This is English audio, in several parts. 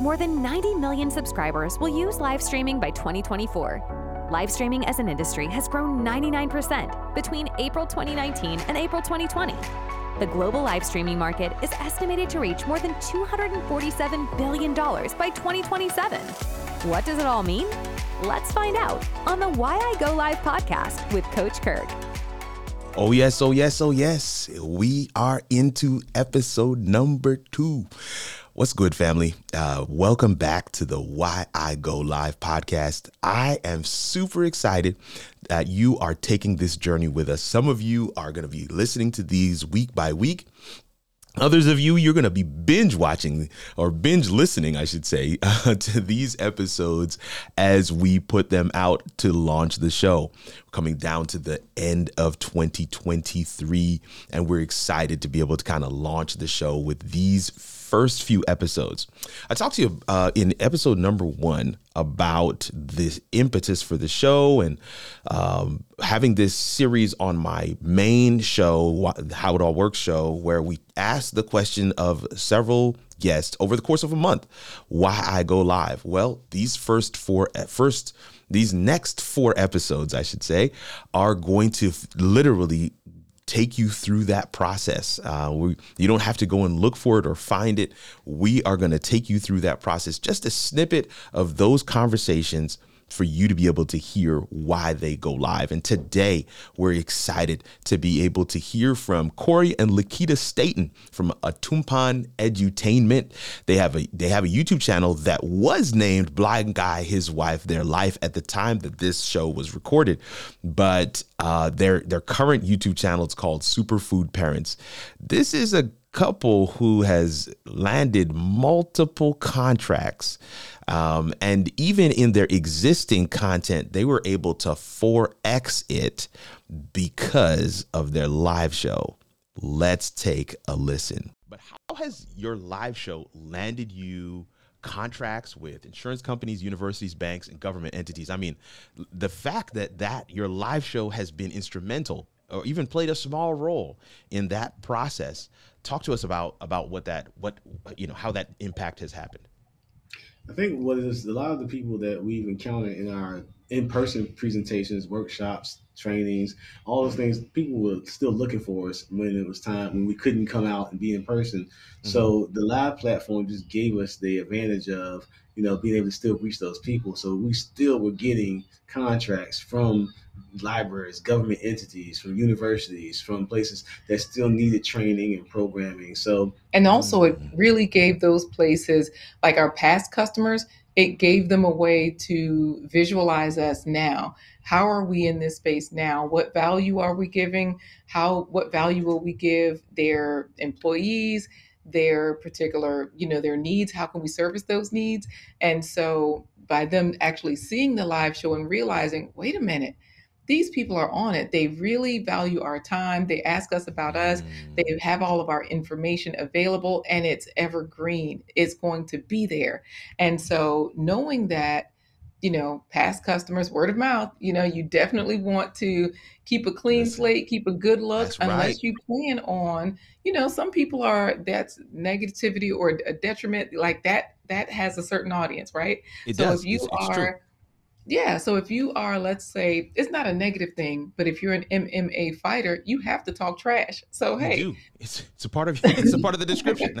more than 90 million subscribers will use live streaming by 2024. Live streaming as an industry has grown 99% between April 2019 and April 2020. The global live streaming market is estimated to reach more than $247 billion by 2027. What does it all mean? Let's find out on the Why I Go Live podcast with Coach Kirk. Oh, yes, oh, yes, oh, yes. We are into episode number two. What's good, family? Uh, welcome back to the Why I Go Live podcast. I am super excited that you are taking this journey with us. Some of you are going to be listening to these week by week. Others of you, you're going to be binge watching or binge listening, I should say, uh, to these episodes as we put them out to launch the show. Coming down to the end of 2023, and we're excited to be able to kind of launch the show with these first few episodes. I talked to you uh, in episode number one about the impetus for the show and um, having this series on my main show, How It All Works show, where we asked the question of several guests over the course of a month why I go live. Well, these first four, first, these next four episodes, I should say, are going to literally take you through that process. Uh, we, you don't have to go and look for it or find it. We are going to take you through that process, just a snippet of those conversations for you to be able to hear why they go live. And today we're excited to be able to hear from Corey and LaQuita Staten from Atumpan Edutainment. They have a they have a YouTube channel that was named Blind Guy His Wife Their Life at the time that this show was recorded, but uh, their their current YouTube channel is called Superfood Parents. This is a couple who has landed multiple contracts um, and even in their existing content, they were able to 4x it because of their live show. Let's take a listen. But how has your live show landed you? contracts with insurance companies, universities, banks, and government entities. I mean, the fact that that your live show has been instrumental or even played a small role in that process. Talk to us about about what that what you know how that impact has happened. I think what is a lot of the people that we've encountered in our in-person presentations, workshops, trainings, all those things, people were still looking for us when it was time when we couldn't come out and be in person. Mm-hmm. So the live platform just gave us the advantage of you know being able to still reach those people. So we still were getting contracts from libraries, government entities, from universities, from places that still needed training and programming. So, and also it mm. really gave those places, like our past customers, it gave them a way to visualize us now. How are we in this space now? What value are we giving? How what value will we give their employees? their particular you know their needs how can we service those needs and so by them actually seeing the live show and realizing wait a minute these people are on it. They really value our time. They ask us about us. They mm. have all of our information available and it's evergreen. It's going to be there. And so knowing that, you know, past customers, word of mouth, you know, you definitely want to keep a clean Listen, slate, keep a good look, unless right. you plan on, you know, some people are that's negativity or a detriment like that. That has a certain audience, right? It so does. if you it's, it's are true yeah. So if you are, let's say, it's not a negative thing, but if you're an MMA fighter, you have to talk trash. So hey, you it's it's a part of it's a part of the description.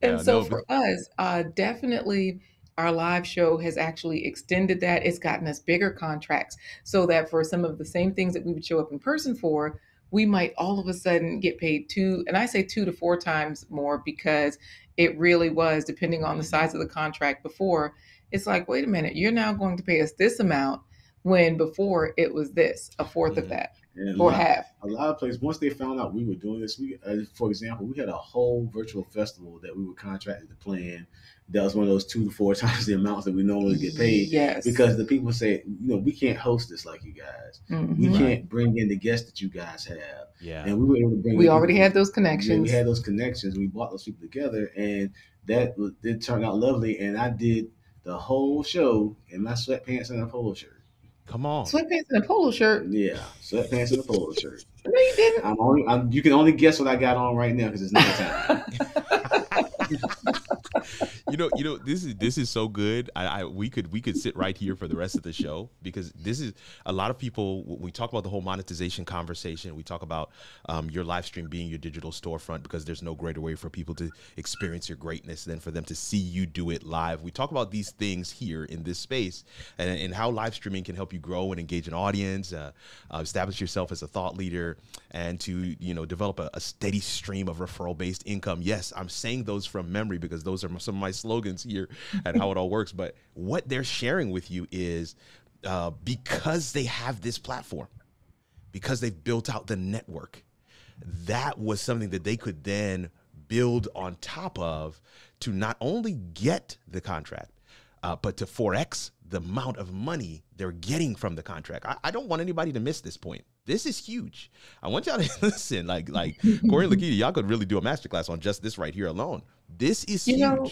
and so no, for us, uh, definitely our live show has actually extended that. It's gotten us bigger contracts so that for some of the same things that we would show up in person for, we might all of a sudden get paid two, and I say two to four times more because it really was, depending on the size of the contract before, it's like, wait a minute, you're now going to pay us this amount when before it was this, a fourth of that. And or a lot, half. A lot of places, once they found out we were doing this, we, uh, for example, we had a whole virtual festival that we were contracted to plan. That was one of those two to four times the amounts that we normally get paid. Yes. Because the people say, you know, we can't host this like you guys. Mm-hmm. We can't bring in the guests that you guys have. Yeah. And we were able to bring. We already had those connections. Yeah, we had those connections. We brought those people together, and that did turn out lovely. And I did the whole show in my sweatpants and a polo shirt. Come on, sweatpants and a polo shirt. Yeah, sweatpants and a polo shirt. No, you didn't. I'm only. I'm, you can only guess what I got on right now because it's night time. you know, you know, this is this is so good. I, I we could we could sit right here for the rest of the show because this is a lot of people. We talk about the whole monetization conversation. We talk about um, your live stream being your digital storefront because there's no greater way for people to experience your greatness than for them to see you do it live. We talk about these things here in this space and, and how live streaming can help you grow and engage an audience, uh, uh, establish yourself as a thought leader, and to you know develop a, a steady stream of referral based income. Yes, I'm saying those from memory because those are some of my slogans here and how it all works. But what they're sharing with you is uh, because they have this platform, because they've built out the network, that was something that they could then build on top of to not only get the contract, uh, but to forex the amount of money they're getting from the contract. I, I, don't want anybody to miss this point. This is huge. I want y'all to listen. Like, like Corey and LaQuita, y'all could really do a masterclass on just this right here alone. This is you huge. Know,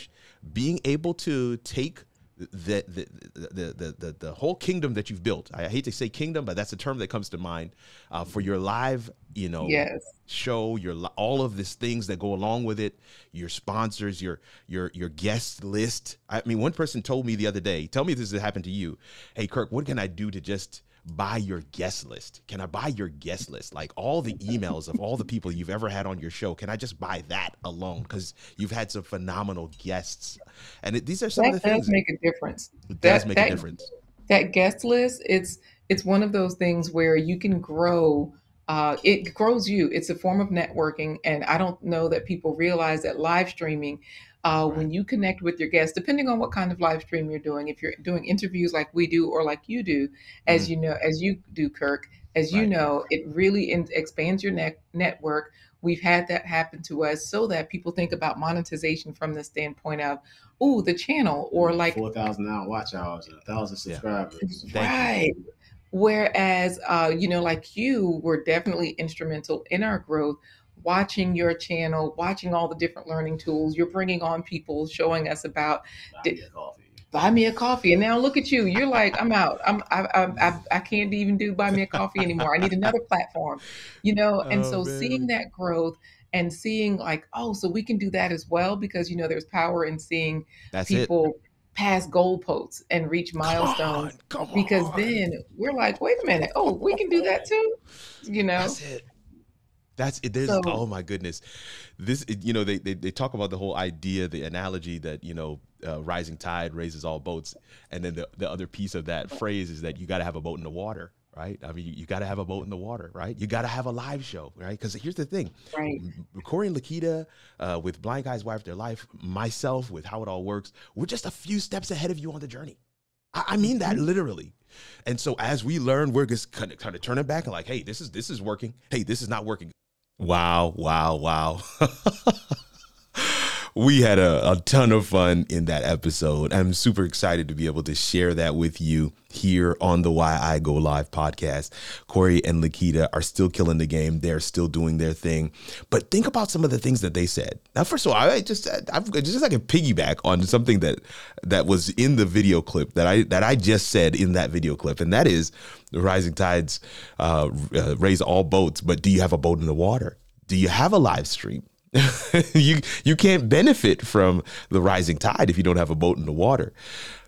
Being able to take the the, the the the the whole kingdom that you've built. I hate to say kingdom, but that's a term that comes to mind uh, for your live, you know, yes. show. Your all of these things that go along with it. Your sponsors, your your your guest list. I mean, one person told me the other day. Tell me if this has happened to you. Hey, Kirk, what can I do to just buy your guest list? Can I buy your guest list? Like all the emails of all the people you've ever had on your show. Can I just buy that alone? Because you've had some phenomenal guests, and it, these are some that of the things. That does make a difference. It does make that, a difference. That guest list, it's it's one of those things where you can grow. Uh, it grows you. It's a form of networking, and I don't know that people realize that live streaming uh, right. when you connect with your guests, depending on what kind of live stream you're doing. If you're doing interviews like we do or like you do, as mm-hmm. you know, as you do, Kirk, as you right. know, it really in, expands your net, network. We've had that happen to us so that people think about monetization from the standpoint of, oh, the channel or like 4,000 hour watch hours and a thousand subscribers. Yeah. Right. Whereas, uh, you know, like you were definitely instrumental in our growth watching your channel, watching all the different learning tools. You're bringing on people, showing us about. Buy me a coffee. Buy me a coffee, and now look at you. You're like, I'm out. I'm. I. I. I, can't even do buy me a coffee anymore. I need another platform, you know. And oh, so man. seeing that growth and seeing like, oh, so we can do that as well because you know there's power in seeing That's people. It pass goalposts and reach milestones come on, come because on. then we're like, wait a minute, oh, we can do that too, you know. That's it. That's it. There's so, oh my goodness, this you know they, they they talk about the whole idea, the analogy that you know uh, rising tide raises all boats, and then the the other piece of that phrase is that you got to have a boat in the water, right? I mean, you, you got to have a boat in the water, right? You got to have a live show, right? Because here's the thing, right? Corey and LaQuita uh, with Blind Guys Wife Their Life, myself with How It All Works, we're just a few steps ahead of you on the journey. I, I mean that mm-hmm. literally. And so as we learn, we're just kind of, kind of turn it back and like, hey, this is this is working. Hey, this is not working. Wow, wow, wow. we had a, a, ton of fun in that episode. I'm super excited to be able to share that with you here on the Why I Go Live podcast. Corey and LaQuita are still killing the game. They're still doing their thing. But think about some of the things that they said. Now, first of all, I just I've just like a piggyback on something that that was in the video clip that I that I just said in that video clip, and that is rising tides uh, uh, raise all boats. But do you have a boat in the water? Do you have a live stream? you you can't benefit from the rising tide if you don't have a boat in the water.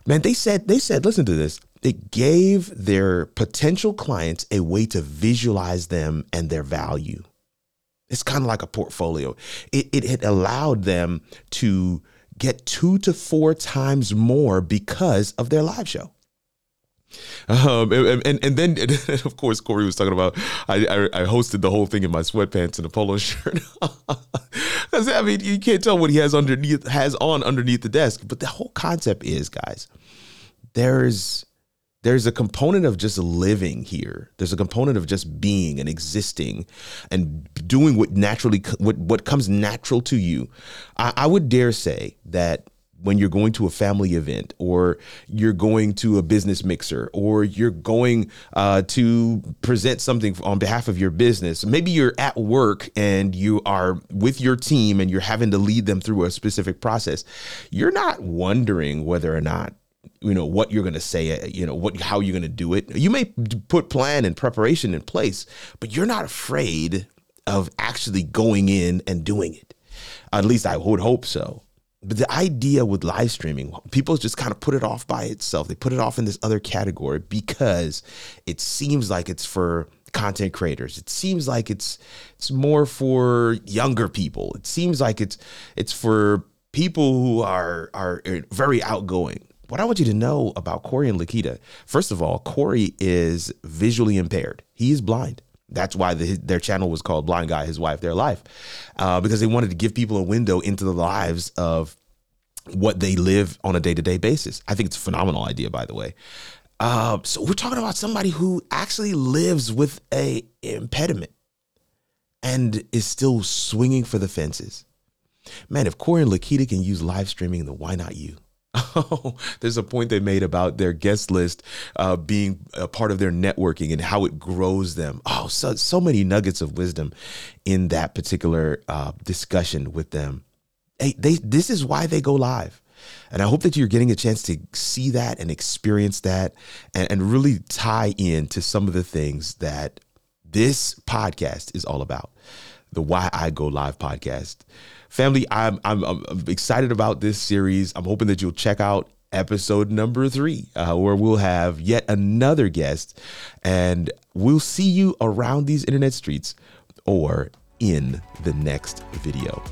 Man, they said they said listen to this. It gave their potential clients a way to visualize them and their value. It's kind of like a portfolio. It, it, it allowed them to get two to four times more because of their live show. Um, and, and, and then of course Corey was talking about I, I, I hosted the whole thing in my sweatpants and a polo shirt. Because I mean you can't tell what he has underneath has on underneath the desk. But the whole concept is, guys, there's there's a component of just living here. There's a component of just being and existing and doing what naturally what what comes natural to you. I, I would dare say that when you're going to a family event or you're going to a business mixer or you're going uh, to present something on behalf of your business. Maybe you're at work and you are with your team and you're having to lead them through a specific process. You're not wondering whether or not you know what you're going to say uh, you know what how you're going to do it you may put plan and preparation in place but you're not afraid of actually going in and doing it at least i would hope so But the idea with live streaming, people just kind of put it off by itself. They put it off in this other category because it seems like it's for content creators. It seems like it's it's more for younger people. It seems like it's it's for people who are are uh, very outgoing. What I want you to know about Corey and LaQuita, first of all, Corey is visually impaired. He is blind. That's why the, their channel was called Blind Guy, His Wife, Their Life, uh, because they wanted to give people a window into the lives of what they live on a day to day basis. I think it's a phenomenal idea, by the way. Uh, so we're talking about somebody who actually lives with a impediment and is still swinging for the fences. Man, if Corey and LaQuita can use live streaming, then why not you? There's a point they made about their guest list uh, being a part of their networking and how it grows them. Oh, so so many nuggets of wisdom in that particular uh, discussion with them. Hey, they this is why they go live. And I hope that you're getting a chance to see that and experience that and, and really tie in to some of the things that this podcast is all about. The Why I Go Live podcast. Family, I'm, I'm, I'm excited about this series. I'm hoping that you'll check out episode number three, uh, where we'll have yet another guest, and we'll see you around these internet streets or in the next video.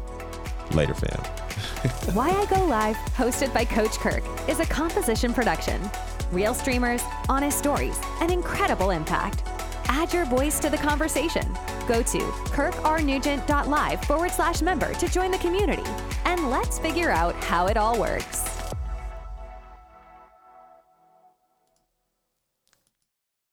Later, fam. Why I Go Live, hosted by Coach Kirk, is a composition production. Real streamers, honest stories, and incredible impact. Add your voice to the conversation. Go to kirkrnugent.live forward slash member to join the community. And let's figure out how it all works.